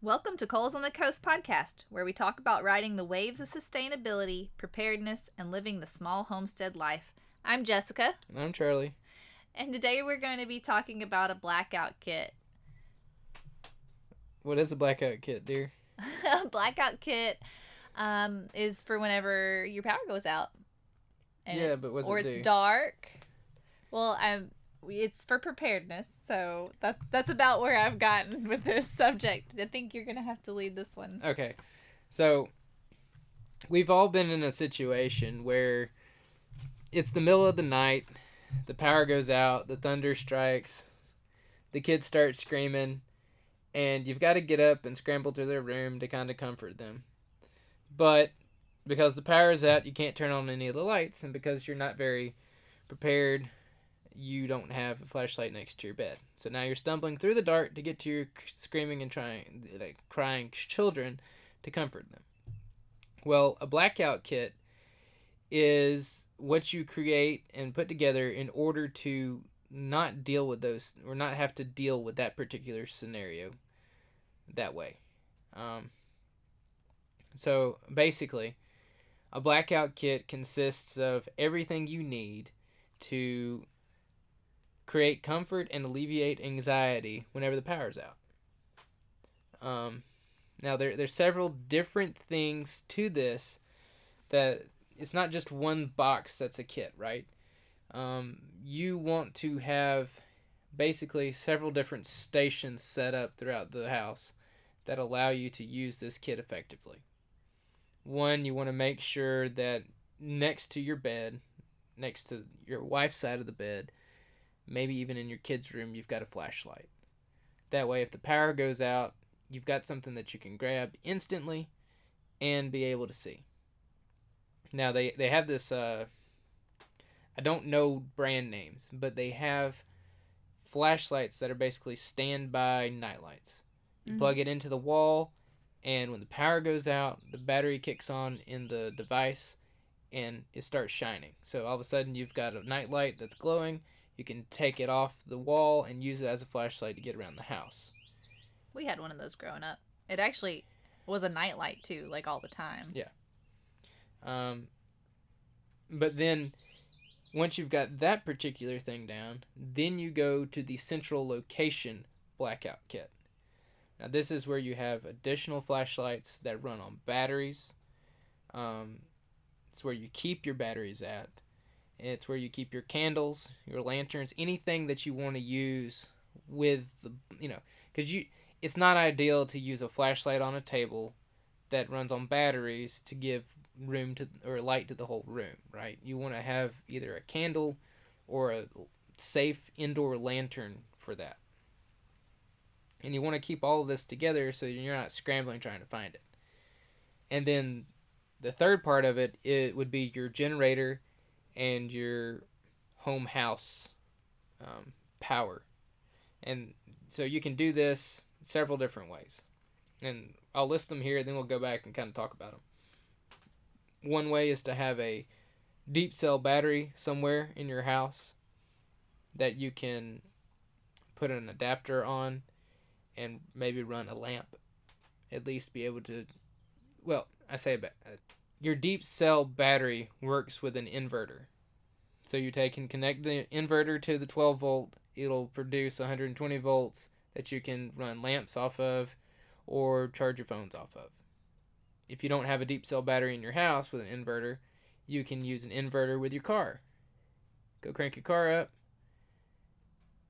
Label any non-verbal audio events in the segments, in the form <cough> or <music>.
Welcome to Coals on the Coast podcast, where we talk about riding the waves of sustainability, preparedness, and living the small homestead life. I'm Jessica, And I'm Charlie. and today we're going to be talking about a blackout kit. What is a blackout kit, dear? <laughs> a blackout kit um, is for whenever your power goes out. And yeah, but what's or it do? dark. Well, I'm. It's for preparedness, so that's that's about where I've gotten <laughs> with this subject. I think you're gonna have to lead this one. Okay. So we've all been in a situation where it's the middle of the night, the power goes out, the thunder strikes, the kids start screaming, and you've got to get up and scramble to their room to kind of comfort them. But because the power is out, you can't turn on any of the lights, and because you're not very prepared, you don't have a flashlight next to your bed. So now you're stumbling through the dark to get to your screaming and trying, like crying children to comfort them. Well, a blackout kit is what you create and put together in order to not deal with those or not have to deal with that particular scenario that way. Um, so basically, a blackout kit consists of everything you need to create comfort and alleviate anxiety whenever the power's out. Um, now there there's several different things to this that it's not just one box that's a kit, right? Um, you want to have basically several different stations set up throughout the house that allow you to use this kit effectively. One, you want to make sure that next to your bed, next to your wife's side of the bed, maybe even in your kids' room, you've got a flashlight. That way, if the power goes out, you've got something that you can grab instantly and be able to see. Now, they, they have this, uh, I don't know brand names, but they have flashlights that are basically standby nightlights. You Mhm. plug it into the wall, and when the power goes out, the battery kicks on in the device and it starts shining. So all of a sudden, you've got a nightlight that's glowing. You can take it off the wall and use it as a flashlight to get around the house. We had one of those growing up. It actually was a nightlight too, like all the time. Yeah. Um, but then, once you've got that particular thing down, then you go to the central location blackout kit. Now, this is where you have additional flashlights that run on batteries. Um, it's where you keep your batteries at. It's where you keep your candles, your lanterns, anything that you want to use with the, you know, because you, it's not ideal to use a flashlight on a table that runs on batteries to give room to or light to the whole room, right? You want to have either a candle or a safe indoor lantern for that. And you want to keep all of this together so you're not scrambling trying to find it. And then the third part of it it would be your generator and your home house um, power. And so you can do this several different ways. And I'll list them here, then we'll go back and kind of talk about them. One way is to have a deep cell battery somewhere in your house that you can put an adapter on and maybe run a lamp. At least be able to, well, I say about your deep cell battery works with an inverter. So you take and connect the inverter to the 12 volt, it'll produce 120 volts that you can run lamps off of or charge your phones off of. If you don't have a deep cell battery in your house with an inverter, you can use an inverter with your car. Go crank your car up,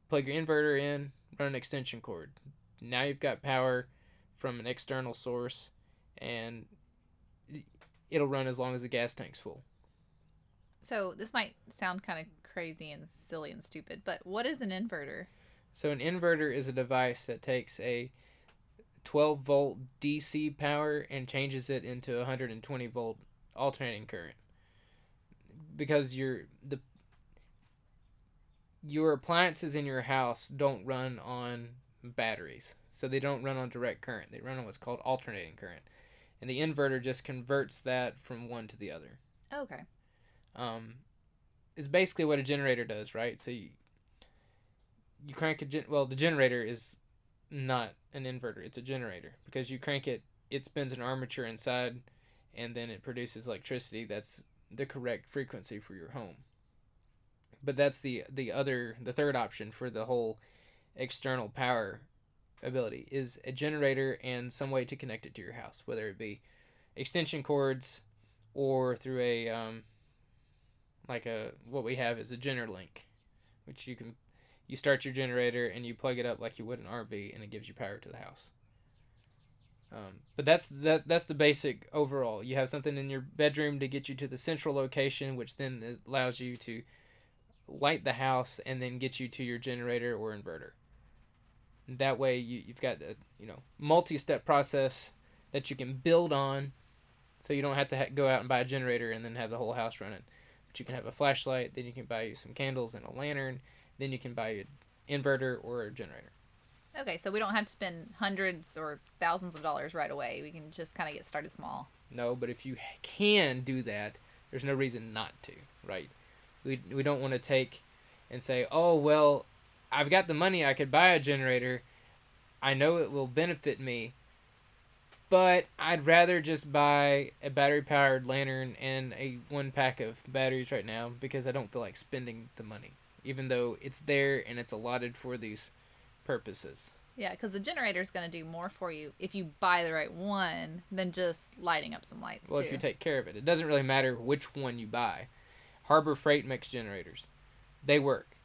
plug your inverter in, run an extension cord. Now you've got power from an external source and it'll run as long as the gas tank's full. So this might sound kind of crazy and silly and stupid, but what is an inverter? So an inverter is a device that takes a 12 volt DC power and changes it into 120 volt alternating current. Because your the your appliances in your house don't run on batteries. So they don't run on direct current. They run on what's called alternating current. And the inverter just converts that from one to the other. Okay. Um, it's basically what a generator does, right? So you, you crank a gen- well, the generator is not an inverter, it's a generator because you crank it, it spins an armature inside and then it produces electricity that's the correct frequency for your home. But that's the the other the third option for the whole external power ability is a generator and some way to connect it to your house, whether it be extension cords or through a um, like a what we have is a GenerLink, which you can you start your generator and you plug it up like you would an RV and it gives you power to the house. Um, but that's that's that's the basic overall. You have something in your bedroom to get you to the central location, which then allows you to light the house and then get you to your generator or inverter. That way, you you've got a you know multi-step process that you can build on, so you don't have to ha- go out and buy a generator and then have the whole house running. But you can have a flashlight, then you can buy you some candles and a lantern, then you can buy an inverter or a generator. Okay, so we don't have to spend hundreds or thousands of dollars right away. We can just kind of get started small. No, but if you can do that, there's no reason not to, right? We, we don't want to take and say, oh, well, I've got the money, I could buy a generator. I know it will benefit me, but I'd rather just buy a battery powered lantern and a one pack of batteries right now because I don't feel like spending the money, even though it's there and it's allotted for these purposes. Yeah, because the generator is going to do more for you if you buy the right one than just lighting up some lights. Well, too. if you take care of it, it doesn't really matter which one you buy. Harbor Freight makes generators, they work.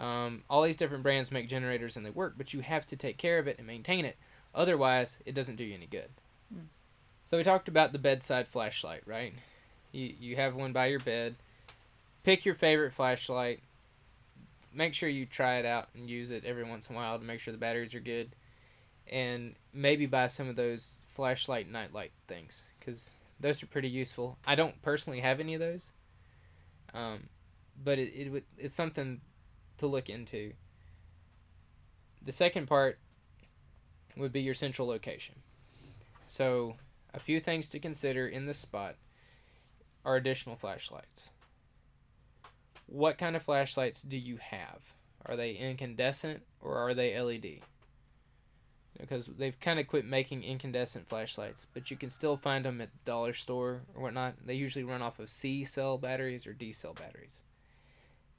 Um, all these different brands make generators and they work, but you have to take care of it and maintain it. Otherwise, it doesn't do you any good. Mm. So we talked about the bedside flashlight, right? You you have one by your bed. Pick your favorite flashlight. Make sure you try it out and use it every once in a while to make sure the batteries are good. And maybe buy some of those flashlight nightlight things because those are pretty useful. I don't personally have any of those, um, but it, it would it's something to look into. The second part would be your central location. So, a few things to consider in this spot are additional flashlights. What kind of flashlights do you have? Are they incandescent or are they LED? Because they've kind of quit making incandescent flashlights, but you can still find them at the dollar store or whatnot. They usually run off of C cell batteries or D cell batteries.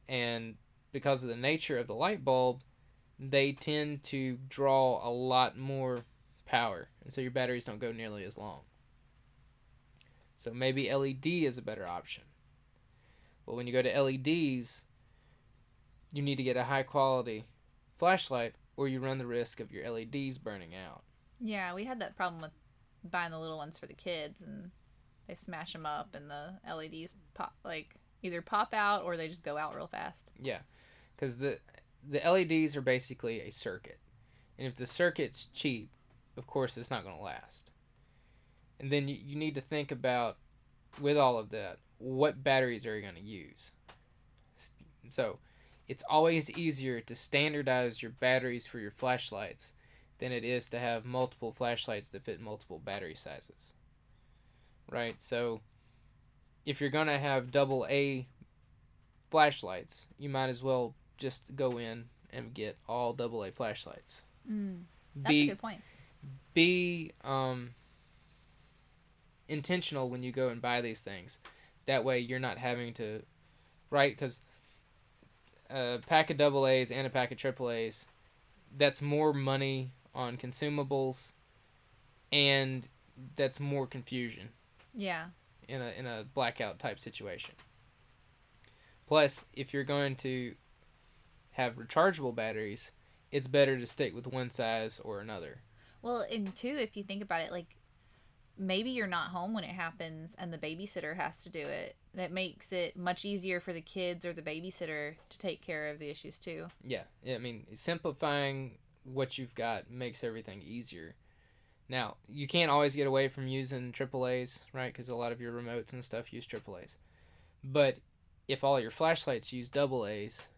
And because of the nature of the light bulb, they tend to draw a lot more power, and so your batteries don't go nearly as long. So maybe LED is a better option. But when you go to LEDs, you need to get a high quality flashlight or you run the risk of your LEDs burning out. Yeah, we had that problem with buying the little ones for the kids, and they smash them up, and the LEDs pop like either pop out or they just go out real fast. Yeah, because the the LEDs are basically a circuit, and if the circuit's cheap, of course it's not going to last. And then you, you need to think about with all of that, what batteries are you going to use? So, it's always easier to standardize your batteries for your flashlights than it is to have multiple flashlights that fit multiple battery sizes. Right? So, if you're going to have double A flashlights, you might as well just go in and get all double A flashlights. Mm, that's be a good point. be um intentional when you go and buy these things. That way you're not having to right cuz a pack of double A's and a pack of triple A's that's more money on consumables and that's more confusion Yeah. in a in a blackout type situation. Plus, if you're going to have rechargeable batteries, it's better to stick with one size or another. Well, and two, if you think about it, like maybe you're not home when it happens and the babysitter has to do it. That makes it much easier for the kids or the babysitter to take care of the issues too. Yeah, I mean, simplifying what you've got makes everything easier. Now, you can't always get away from using AAA's, right? Because a lot of your remotes and stuff use AAA's. But if all your flashlights use AA's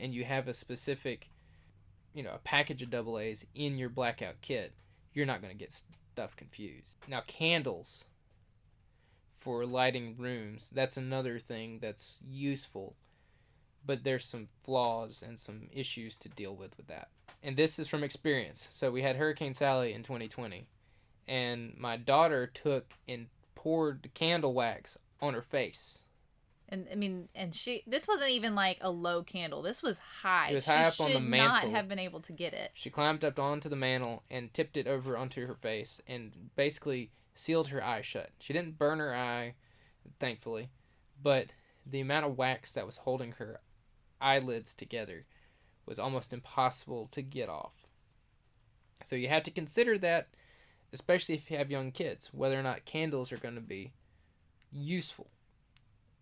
and you have a specific, you know, a package of AA's in your blackout kit, you're not going to get stuff confused. Now, candles for lighting rooms, that's another thing that's useful but there's some flaws and some issues to deal with with that. And this is from experience. So we had Hurricane Sally in 2020, and my daughter took and poured candle wax on her face. And I mean, and she this wasn't even like a low candle. This was high. It was she high up on the mantle. Not have been able to get it. She climbed up onto the mantle and tipped it over onto her face and basically sealed her eye shut. She didn't burn her eye, thankfully, but the amount of wax that was holding her eyelids together was almost impossible to get off. So you have to consider that, especially if you have young kids, whether or not candles are going to be useful.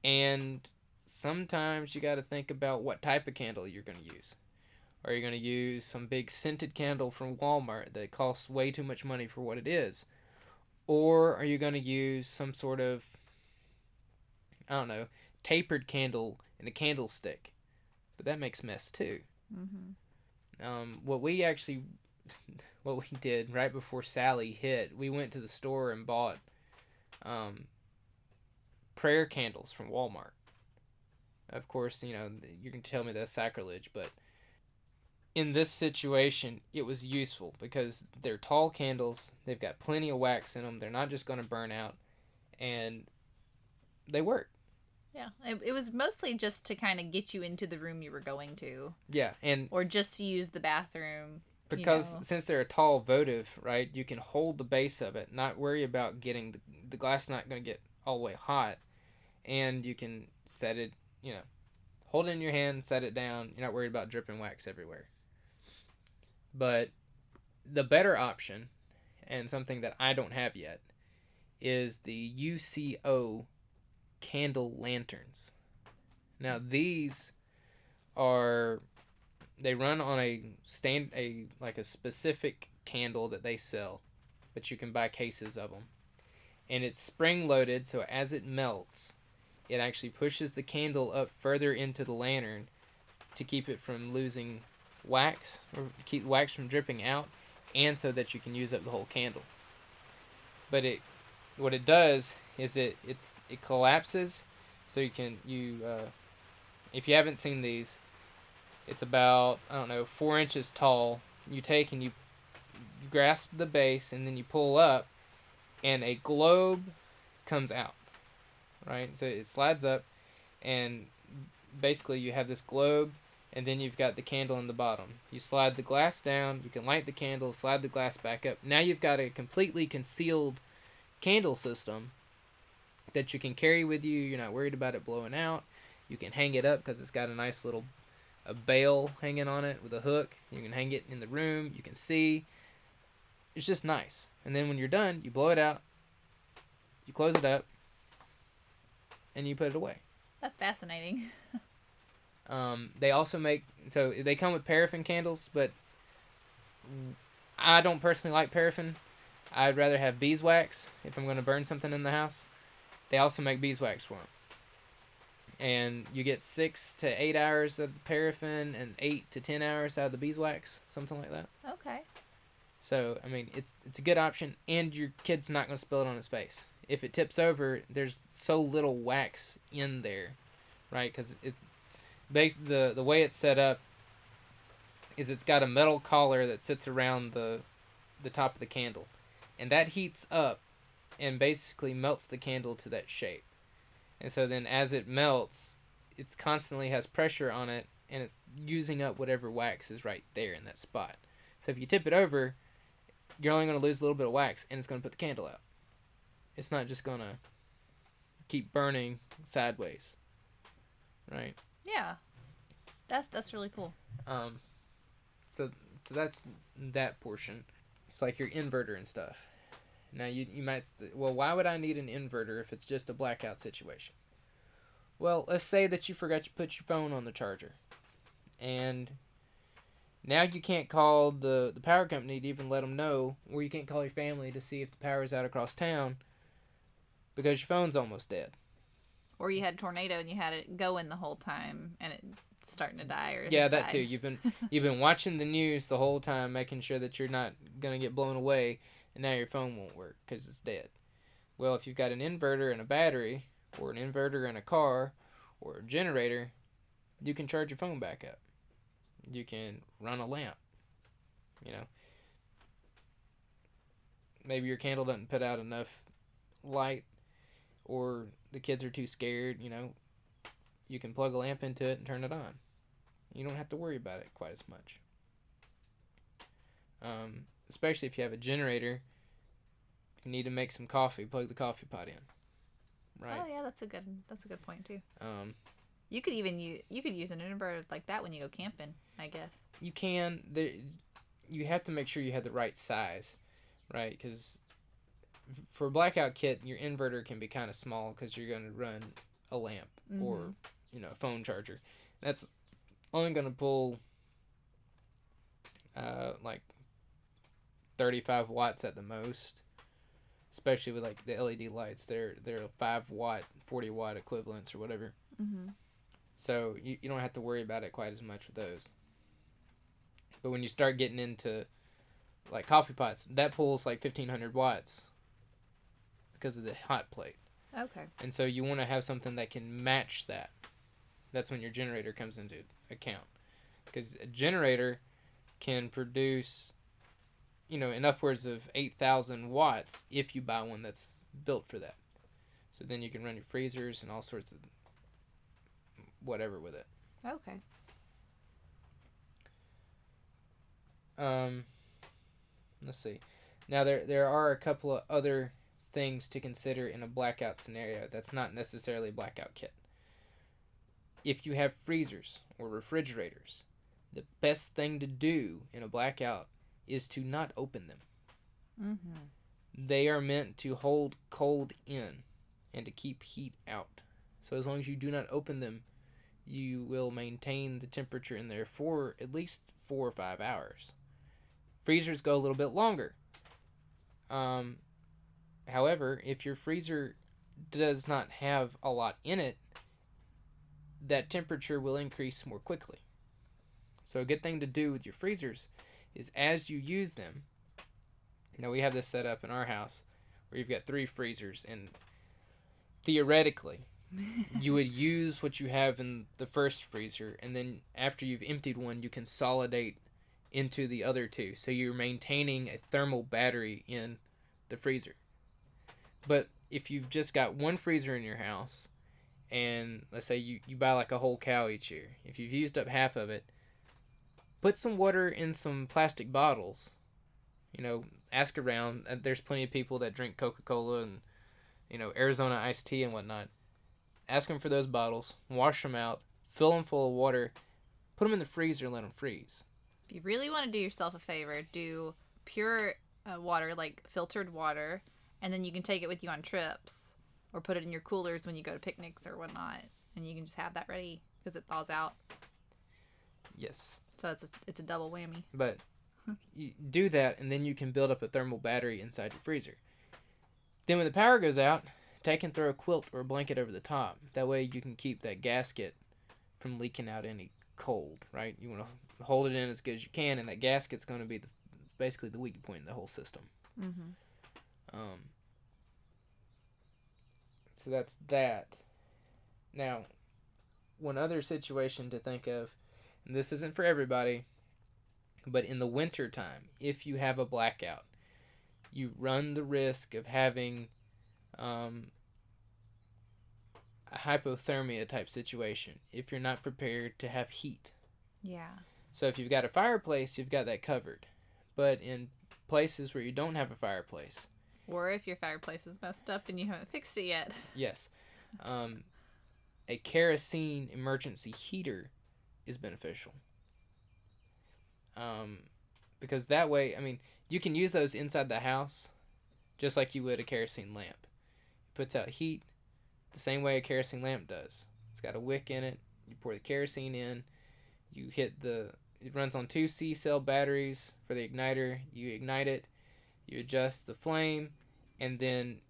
And sometimes you got to think about what type of candle you're going to use. Are you going to use some big scented candle from Walmart that costs way too much money for what it is? Or are you going to use some sort of, I don't know, tapered candle in a candlestick? But that makes mess too. Mm-hmm. Um, what we actually, <laughs> what we did right before Sally hit, we went to the store and bought um, prayer candles from Walmart. Of course, you know, you can tell me that's sacrilege, but in this situation, it was useful because they're tall candles, they've got plenty of wax in them, they're not just going to burn out, and they work. Yeah, it, it was mostly just to kind of get you into the room you were going to, Yeah, and or just to use the bathroom. you because know. since they're a tall votive, right, you can hold the base of it, not worry about getting the, the glass not going to get all the way hot, and you can set it, you know, hold it in your hand, set it down. You're not worried about dripping wax everywhere. But the better option, and something that I don't have yet, is the UCO candle lanterns. Now these are they run on a stand a like a specific candle that they sell, but you can buy cases of them. And it's spring loaded so as it melts, it actually pushes the candle up further into the lantern to keep it from losing wax or keep wax from dripping out and so that you can use up the whole candle. But it what it does is it it's it collapses so you can you uh, if you haven't seen these it's about i don't know four inches tall you take and you, you grasp the base and then you pull up and a globe comes out right so it slides up and basically you have this globe and then you've got the candle in the bottom you slide the glass down you can light the candle slide the glass back up now you've got a completely concealed candle system that you can carry with you. You're not worried about it blowing out. You can hang it up because it's got a nice little a bail hanging on it with a hook. You can hang it in the room. You can see. It's just nice. And then when you're done, you blow it out. You close it up. And you put it away. That's fascinating. <laughs> Um, they also make so they come with paraffin candles, but I don't personally like paraffin. I'd rather have beeswax if I'm going to burn something in the house. They also make beeswax for them. And you get six to eight hours of the paraffin and eight to ten hours out of the beeswax, something like that. Okay. So I mean, it's it's a good option, and your kid's not going to spill it on his face. If it tips over, there's so little wax in there, right? Because it, base the the way it's set up is it's got a metal collar that sits around the the top of the candle, and that heats up, and basically melts the candle to that shape. And so then as it melts, it's constantly has pressure on it, and it's using up whatever wax is right there in that spot. So if you tip it over, you're only going to lose a little bit of wax, and it's going to put the candle out. It's not just to keep burning sideways, right? Yeah. That's that's really cool. Um, so so that's that portion. It's like your inverter and stuff. Now you you might well why would I need an inverter if it's just a blackout situation? Well, let's say that you forgot to put your phone on the charger, and now you can't call the the power company to even let them know, or you can't call your family to see if the power's out across town because your phone's almost dead. Or you had a tornado and you had it going the whole time and it's starting to die or Yeah, that died. too. You've been <laughs> you've been watching the news the whole time, making sure that you're not gonna get blown away, and now your phone won't work because it's dead. Well, if you've got an inverter and a battery, or an inverter and a car, or a generator, you can charge your phone back up. You can run a lamp. You know, maybe your candle doesn't put out enough light, or the kids are too scared. You know, you can plug a lamp into it and turn it on. You don't have to worry about it quite as much. Um, especially if you have a generator. If you need to make some coffee, plug the coffee pot in. Right. Oh yeah, that's a good that's a good point too. Um, You could even use you could use an inverter like that when you go camping, I guess. you can there you have to make sure you have the right size right because for a blackout kit your inverter can be kind of small because you're going to run a lamp or you know a phone charger. That's only going to pull uh, like 35 watts at the most especially with like the led lights. They're they're 5 watt 40 watt equivalents or whatever. Mm-hmm. so you, you don't have to worry about it quite as much with those. But when you start getting into like coffee pots, that pulls like 1500 watts because of the hot plate. Okay. And so you want to have something that can match that. That's when your generator comes into account. Because a generator can produce, you know, in upwards of 8,000 watts if you buy one that's built for that. So then you can run your freezers and all sorts of whatever with it. Okay. Um, let's see. Now there there are a couple of other things to consider in a blackout scenario. That's not necessarily a blackout kit. If you have freezers or refrigerators, the best thing to do in a blackout is to not open them. Mm-hmm. They are meant to hold cold in and to keep heat out. So as long as you do not open them, you will maintain the temperature in there for at least four or five hours. Freezers go a little bit longer. Um, however, if your freezer does not have a lot in it, that temperature will increase more quickly. So a good thing to do with your freezers is as you use them. Now we have this set up in our house where you've got three freezers and theoretically <laughs> you would use what you have in the first freezer and then after you've emptied one you consolidate into the other two so you're maintaining a thermal battery in the freezer but if you've just got one freezer in your house and let's say you, you buy like a whole cow each year if you've used up half of it put some water in some plastic bottles. You know ask around. Uh, there's plenty of people that drink coca-cola and you know arizona iced tea and whatnot. Ask them for those bottles, wash them out, fill them full of water, put them in the freezer, and let them freeze. If you really want to do yourself a favor, do pure uh, water, like filtered water, and then you can take it with you on trips or put it in your coolers when you go to picnics or whatnot, and you can just have that ready because it thaws out. Yes, So it's a, it's a double whammy. but <laughs> you do that, and then you can build up a thermal battery inside your freezer. Then when the power goes out, take and throw a quilt or a blanket over the top. That way you can keep that gasket from leaking out any cold. Right? You want to hold it in as good as you can, and that gasket's going to be the, basically the weak point in the whole system. Mm-hmm. Um, so that's that. Now, one other situation to think of, and this isn't for everybody, but in the winter time, if you have a blackout, you run the risk of having um, a hypothermia type situation if you're not prepared to have heat. Yeah. So if you've got a fireplace, you've got that covered. But in places where you don't have a fireplace, Or if your fireplace is messed up and you haven't fixed it yet. Yes. Um, a kerosene emergency heater is beneficial. Um, because that way, I mean, you can use those inside the house just like you would a kerosene lamp. It puts out heat the same way a kerosene lamp does. It's got a wick in it. You pour the kerosene in. You hit the. It runs on two C cell batteries for the igniter. You ignite it. You adjust the flame, and then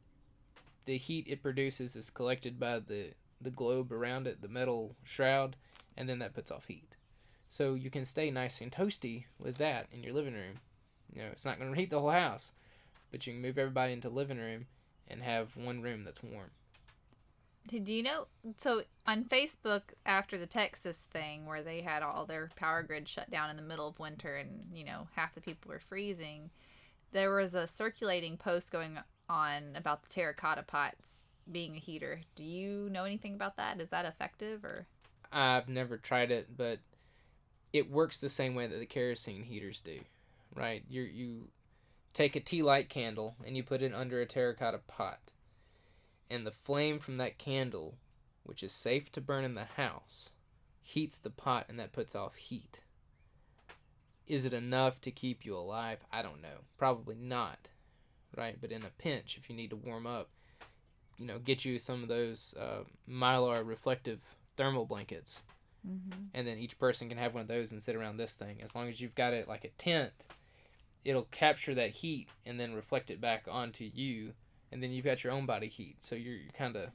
the heat it produces is collected by the the globe around it, the metal shroud, and then that puts off heat. So you can stay nice and toasty with that in your living room. You know, it's not going to heat the whole house, but you can move everybody into living room and have one room that's warm. Did you know? So on Facebook, after the Texas thing where they had all their power grid shut down in the middle of winter and, you know, half the people were freezing, there was a circulating post going on about the terracotta pots being a heater. Do you know anything about that? Is that effective or? I've never tried it, but it works the same way that the kerosene heaters do, right? You you take a tea light candle and you put it under a terracotta pot, and the flame from that candle, which is safe to burn in the house, heats the pot and that puts off heat. Is it enough to keep you alive? I don't know. Probably not, right? But in a pinch, if you need to warm up, you know, get you some of those uh, mylar reflective thermal blankets Mm-hmm. and then each person can have one of those and sit around this thing. As long as you've got it like a tent, it'll capture that heat and then reflect it back onto you, and then you've got your own body heat. So you're, you're kind of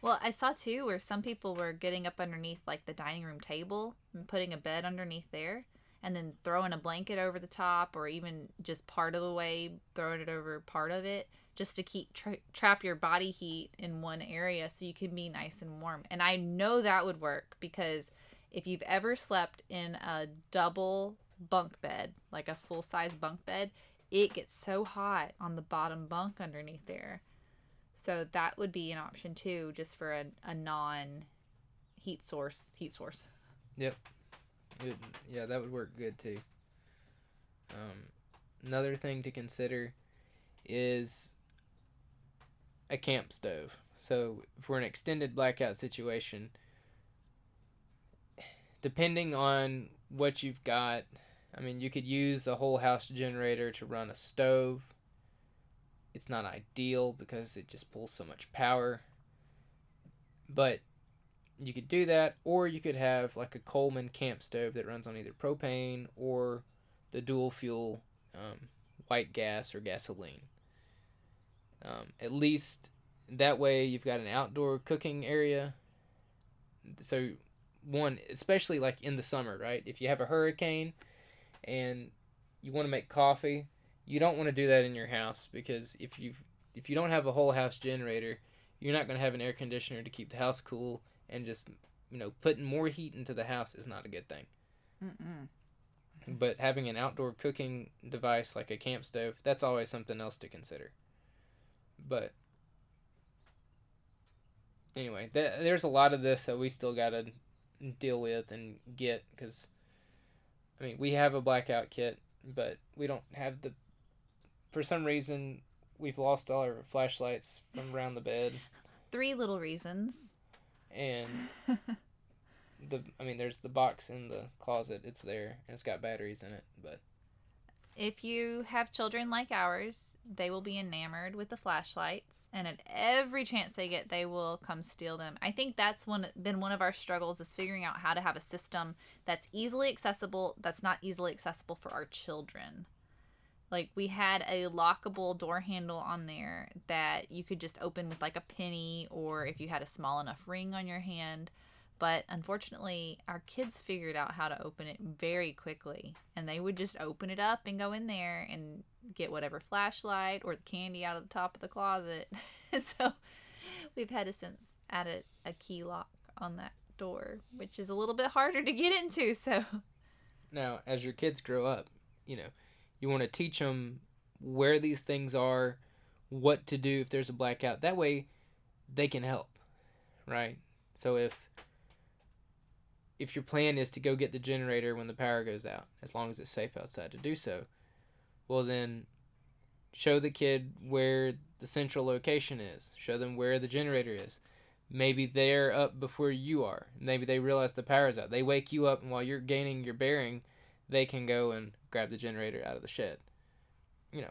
Well, I saw too where some people were getting up underneath like the dining room table and putting a bed underneath there and then throwing a blanket over the top or even just part of the way throwing it over part of it just to keep tra- trap your body heat in one area so you can be nice and warm. And I know that would work because if you've ever slept in a double bunk bed, like a full-size bunk bed, it gets so hot on the bottom bunk underneath there. So that would be an option too, just for a, a non heat source. Heat source. It, yeah, that would work good too. Um, another thing to consider is a camp stove. So for an extended blackout situation, depending on what you've got, I mean, you could use a whole house generator to run a stove. It's not ideal because it just pulls so much power. But you could do that, or you could have like a Coleman camp stove that runs on either propane or the dual fuel um, white gas or gasoline. Um, at least that way you've got an outdoor cooking area. So, one, especially like in the summer, right? If you have a hurricane and you want to make coffee, you don't want to do that in your house because if you if you don't have a whole house generator, you're not going to have an air conditioner to keep the house cool and just you know putting more heat into the house is not a good thing Mm-mm. but having an outdoor cooking device like a camp stove that's always something else to consider but anyway th- there's a lot of this that we still got to deal with and get because i mean we have a blackout kit but we don't have the for some reason we've lost all our flashlights from around the bed <laughs> Three little reasons. And <laughs> the I mean there's the box in the closet. It's there and it's got batteries in it, but If you have children like ours, they will be enamored with the flashlights, and at every chance they get, they will come steal them. I think that's one been one of our struggles is figuring out how to have a system that's easily accessible, that's not easily accessible for our children. Like we had a lockable door handle on there that you could just open with like a penny, or if you had a small enough ring on your hand. But unfortunately, our kids figured out how to open it very quickly. And they would just open it up and go in there and get whatever flashlight or the candy out of the top of the closet. and <laughs> so we've had to since add a, a key lock on that door, which is a little bit harder to get into. So, now as your kids grow up, you know, you want to teach them where these things are, what to do if there's a blackout. That way they can help, right? So if if your plan is to go get the generator when the power goes out, as long as it's safe outside to do so, well then show the kid where the central location is. Show them where the generator is. Maybe they're up before you are. Maybe they realize the power's out. They wake you up and while you're gaining your bearing, they can go and grab the generator out of the shed. You know,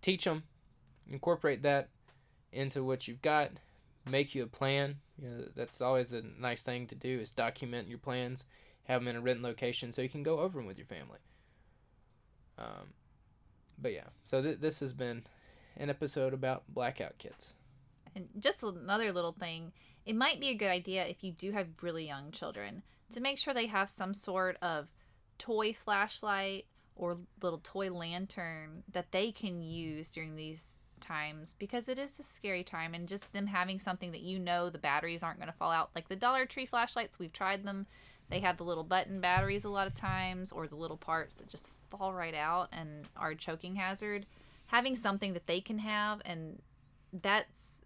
teach them, incorporate that into what you've got, make you a plan. You know, that's always a nice thing to do is document your plans, have them in a written location so you can go over them with your family. Um, but yeah, so th- this has been an episode about blackout kits. and just another little thing, it might be a good idea if you do have really young children to make sure they have some sort of toy flashlight or little toy lantern that they can use during these times because it is a scary time and just them having something that you know the batteries aren't going to fall out. Like the dollar tree flashlights we've tried them. They have the little button batteries a lot of times or the little parts that just fall right out and are choking hazard. Having something that they can have and that's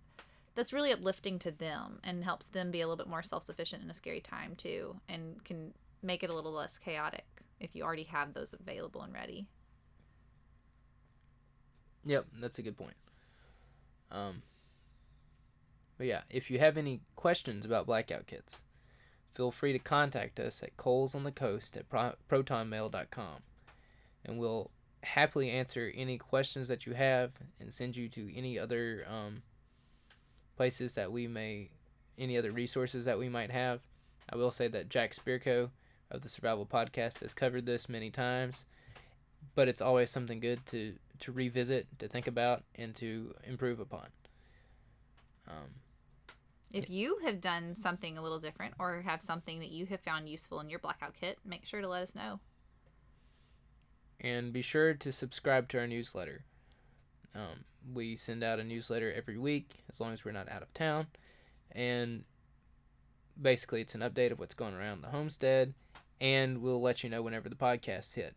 that's really uplifting to them and helps them be a little bit more self-sufficient in a scary time too and can make it a little less chaotic if you already have those available and ready Yep, that's a good point. Um, but yeah, if you have any questions about blackout kits, feel free to contact us at coalsonthecoast at pro- protonmail.com and we'll happily answer any questions that you have and send you to any other um, places that we may, any other resources that we might have. I will say that Jack Spirko of the Survival Podcast has covered this many times, but it's always something good to to revisit, to think about, and to improve upon. Um, if you have done something a little different or have something that you have found useful in your blackout kit, make sure to let us know. And be sure to subscribe to our newsletter. Um, we send out a newsletter every week as long as we're not out of town. And basically, it's an update of what's going around the homestead. And we'll let you know whenever the podcast hit.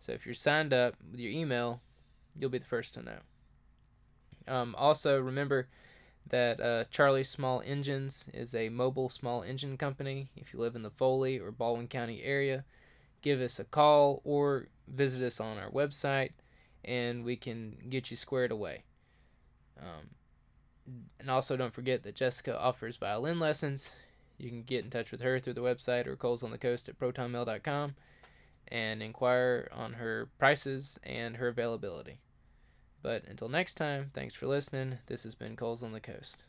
So if you're signed up with your email, you'll be the first to know. Um, also, remember that uh, Charlie Small Engines is a mobile small engine company. If you live in the Foley or Baldwin County area, give us a call or visit us on our website and we can get you squared away. Um, and also, don't forget that Jessica offers violin lessons. You can get in touch with her through the website or Coals on the Coast at protonmail.com and inquire on her prices and her availability. But until next time, thanks for listening. This has been Coals on the Coast.